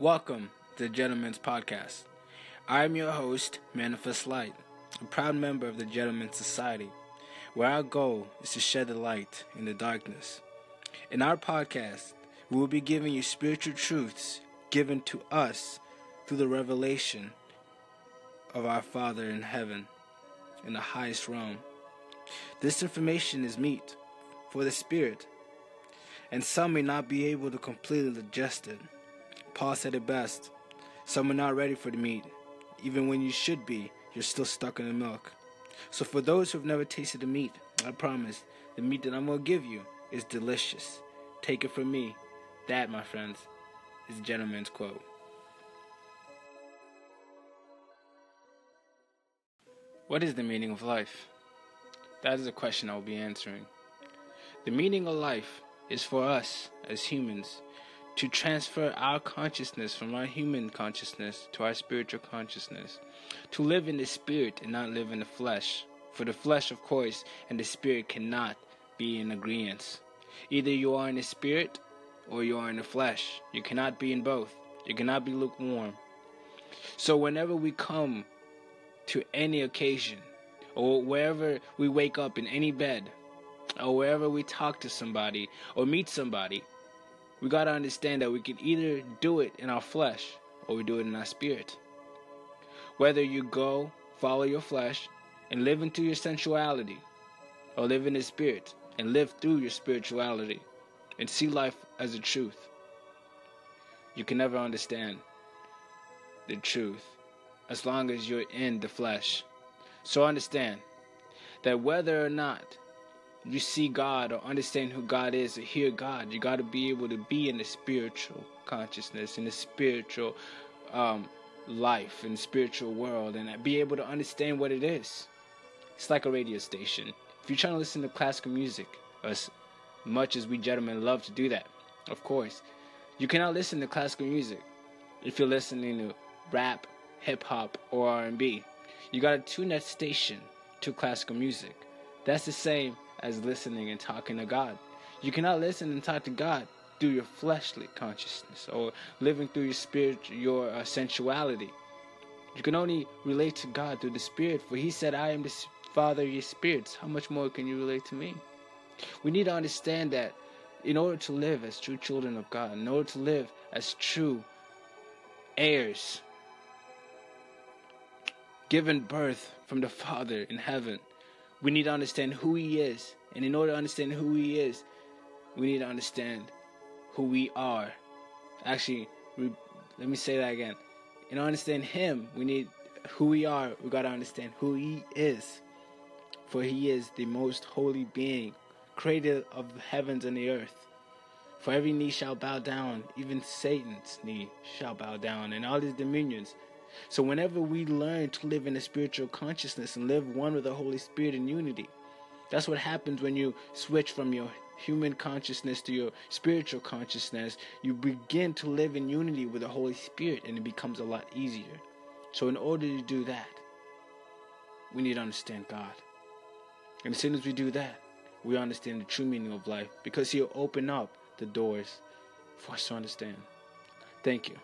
Welcome to the Podcast. I am your host, Manifest Light, a proud member of the Gentleman's Society, where our goal is to shed the light in the darkness. In our podcast, we will be giving you spiritual truths given to us through the revelation of our Father in heaven, in the highest realm. This information is meat for the spirit, and some may not be able to completely digest it. Paul said it best some are not ready for the meat. Even when you should be, you're still stuck in the milk. So, for those who have never tasted the meat, I promise the meat that I'm going to give you is delicious. Take it from me. That, my friends, is a gentleman's quote. What is the meaning of life? That is a question I will be answering. The meaning of life is for us as humans to transfer our consciousness from our human consciousness to our spiritual consciousness, to live in the spirit and not live in the flesh. For the flesh, of course, and the spirit cannot be in agreement. Either you are in the spirit or you are in the flesh. You cannot be in both. You cannot be lukewarm. So, whenever we come to any occasion, or wherever we wake up in any bed, or wherever we talk to somebody or meet somebody, we got to understand that we can either do it in our flesh or we do it in our spirit. Whether you go follow your flesh and live into your sensuality, or live in the spirit and live through your spirituality and see life as a truth, you can never understand the truth as long as you're in the flesh. So understand that whether or not you see God or understand who God is or hear God, you got to be able to be in the spiritual consciousness, in the spiritual um, life, in the spiritual world, and be able to understand what it is. It's like a radio station. If you're trying to listen to classical music, as much as we gentlemen love to do that, of course, you cannot listen to classical music if you're listening to rap, hip hop, or R&B. You got to tune that station to classical music. That's the same as listening and talking to God. You cannot listen and talk to God through your fleshly consciousness or living through your spirit, your uh, sensuality. You can only relate to God through the Spirit, for He said, I am the Father of your spirits. How much more can you relate to me? We need to understand that in order to live as true children of God, in order to live as true heirs, given birth from the Father in heaven, we need to understand who He is. And in order to understand who He is, we need to understand who we are. Actually, we, let me say that again. In order to understand Him, we need who we are. We got to understand who He is. For He is the most holy being, creator of the heavens and the earth. For every knee shall bow down, even Satan's knee shall bow down, and all his dominions so, whenever we learn to live in a spiritual consciousness and live one with the Holy Spirit in unity, that's what happens when you switch from your human consciousness to your spiritual consciousness. You begin to live in unity with the Holy Spirit, and it becomes a lot easier. So, in order to do that, we need to understand God. And as soon as we do that, we understand the true meaning of life because He'll open up the doors for us to understand. Thank you.